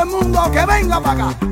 todo el mundo que venga para acá.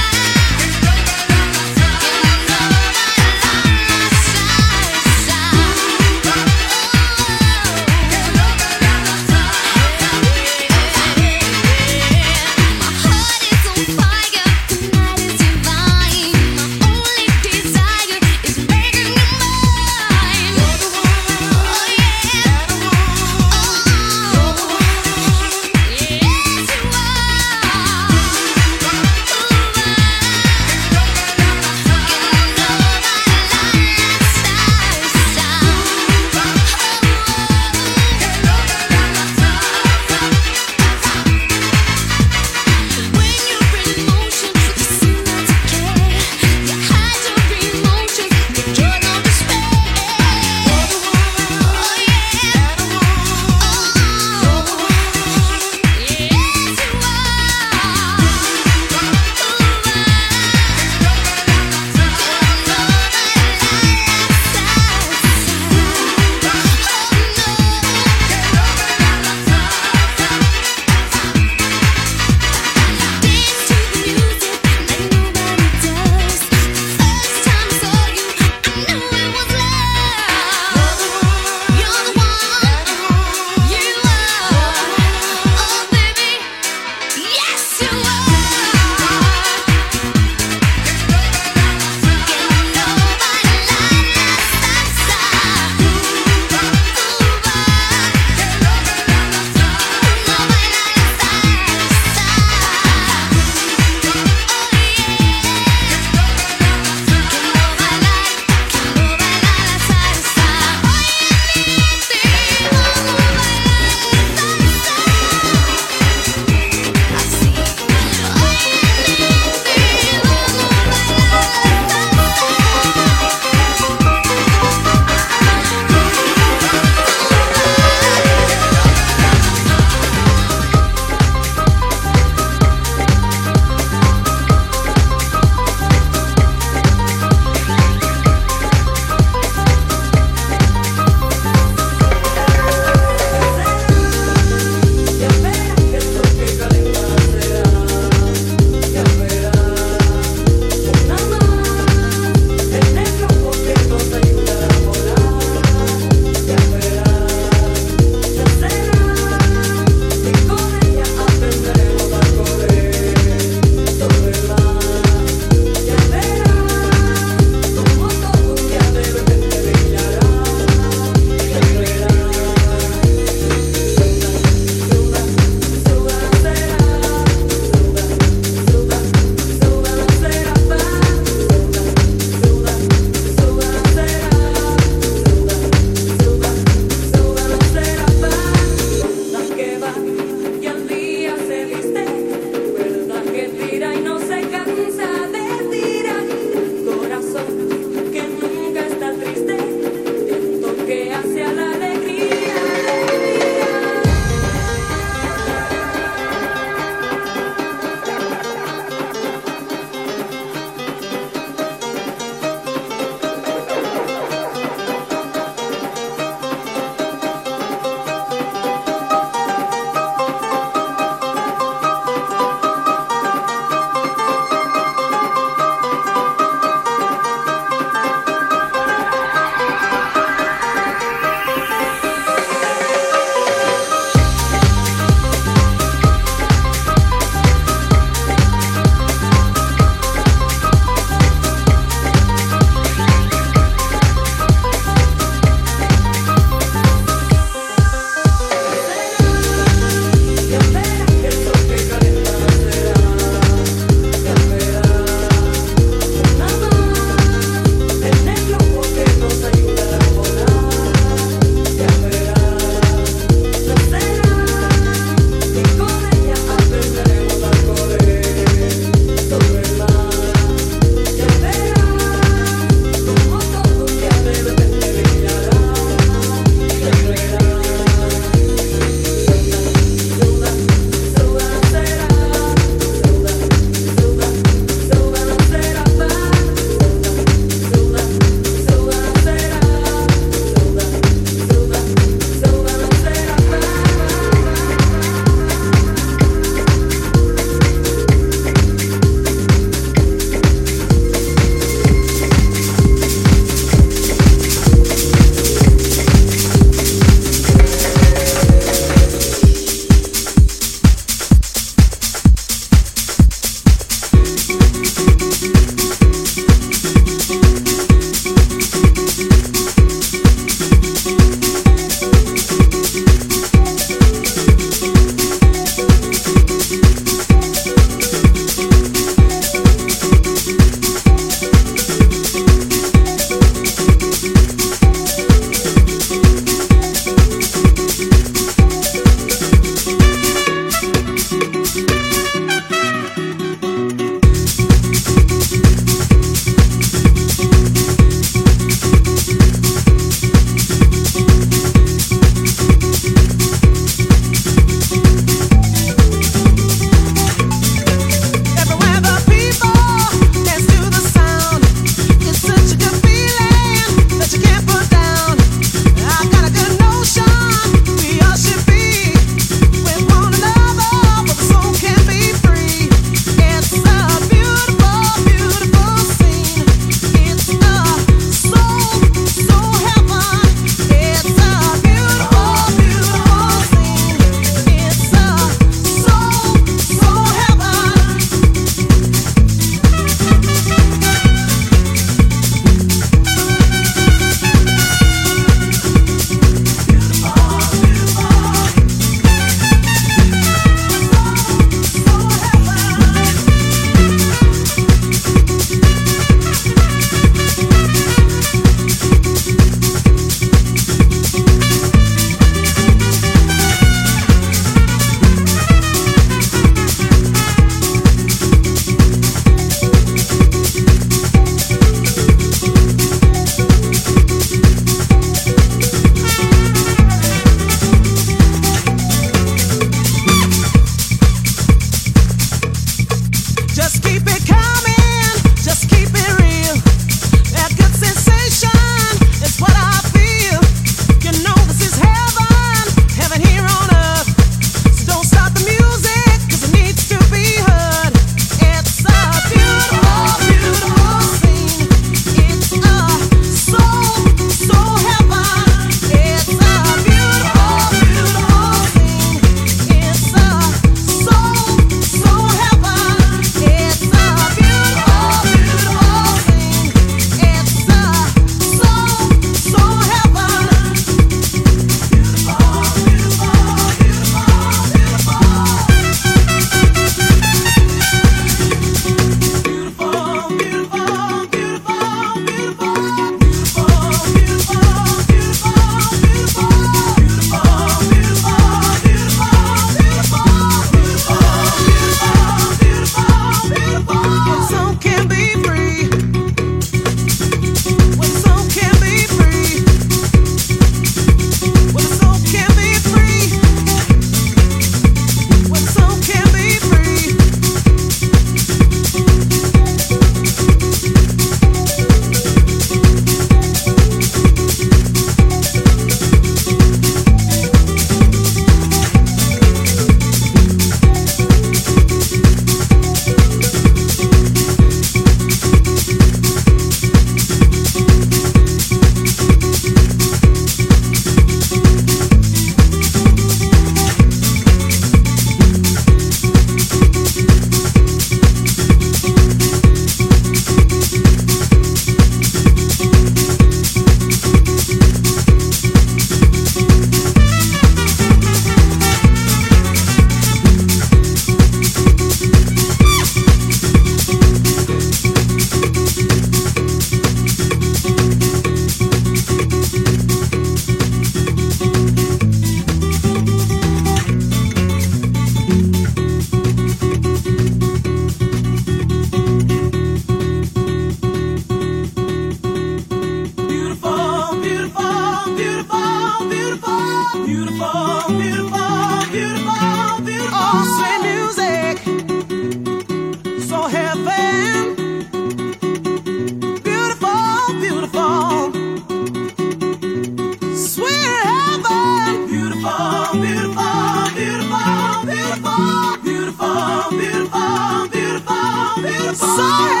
Beautiful, beautiful, beautiful, beautiful, beautiful, beautiful. So